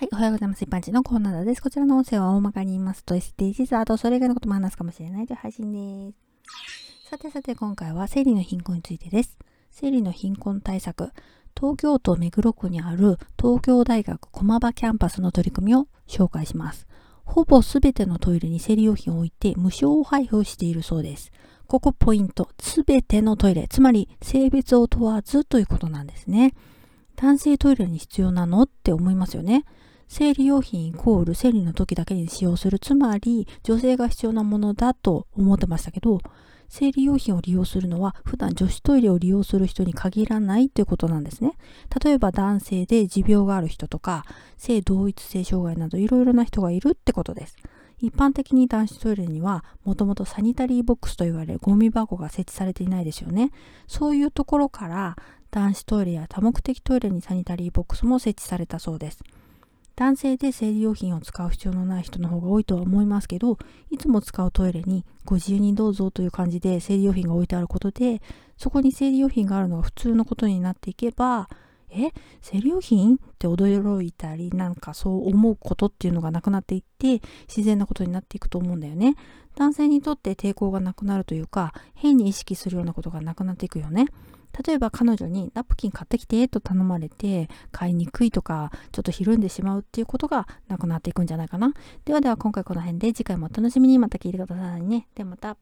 はい、おはようございます。一般人のコーナーです。こちらの音声は大まかに言いますと SDGs、あとそれ以外のことも話すかもしれないという配信です。さてさて今回は生理の貧困についてです。生理の貧困対策。東京都目黒区にある東京大学駒場キャンパスの取り組みを紹介します。ほぼすべてのトイレに生理用品を置いて無償配布しているそうです。ここポイント。すべてのトイレ、つまり性別を問わずということなんですね。男性トイレに必要なの？って思いますよね。生理用品イコール生理の時だけに使用する、つまり女性が必要なものだと思ってましたけど、生理用品を利用するのは普段女子トイレを利用する人に限らないということなんですね。例えば男性で持病がある人とか、性同一性障害などいろいろな人がいるってことです。一般的に男子トイレにはもともとサニタリーボックスと言われるゴミ箱が設置されていないですよね。そういうところから男子トイレや多目的トイレにサニタリーボックスも設置されたそうです。男性で生理用品を使う必要のない人の方が多いとは思いますけど、いつも使うトイレにご自由にどうぞという感じで生理用品が置いてあることで、そこに生理用品があるのが普通のことになっていけば、え？生理用品？って驚いたり、なんかそう思うことっていうのがなくなっていって、自然なことになっていくと思うんだよね。男性にとって抵抗がなくなるというか、変に意識するようなことがなくなっていくよね。例えば彼女にナプキン買ってきてと頼まれて買いにくいとかちょっとひるんでしまうっていうことがなくなっていくんじゃないかな。ではでは今回この辺で次回もお楽しみにまた聞いてくださいね。ではまた。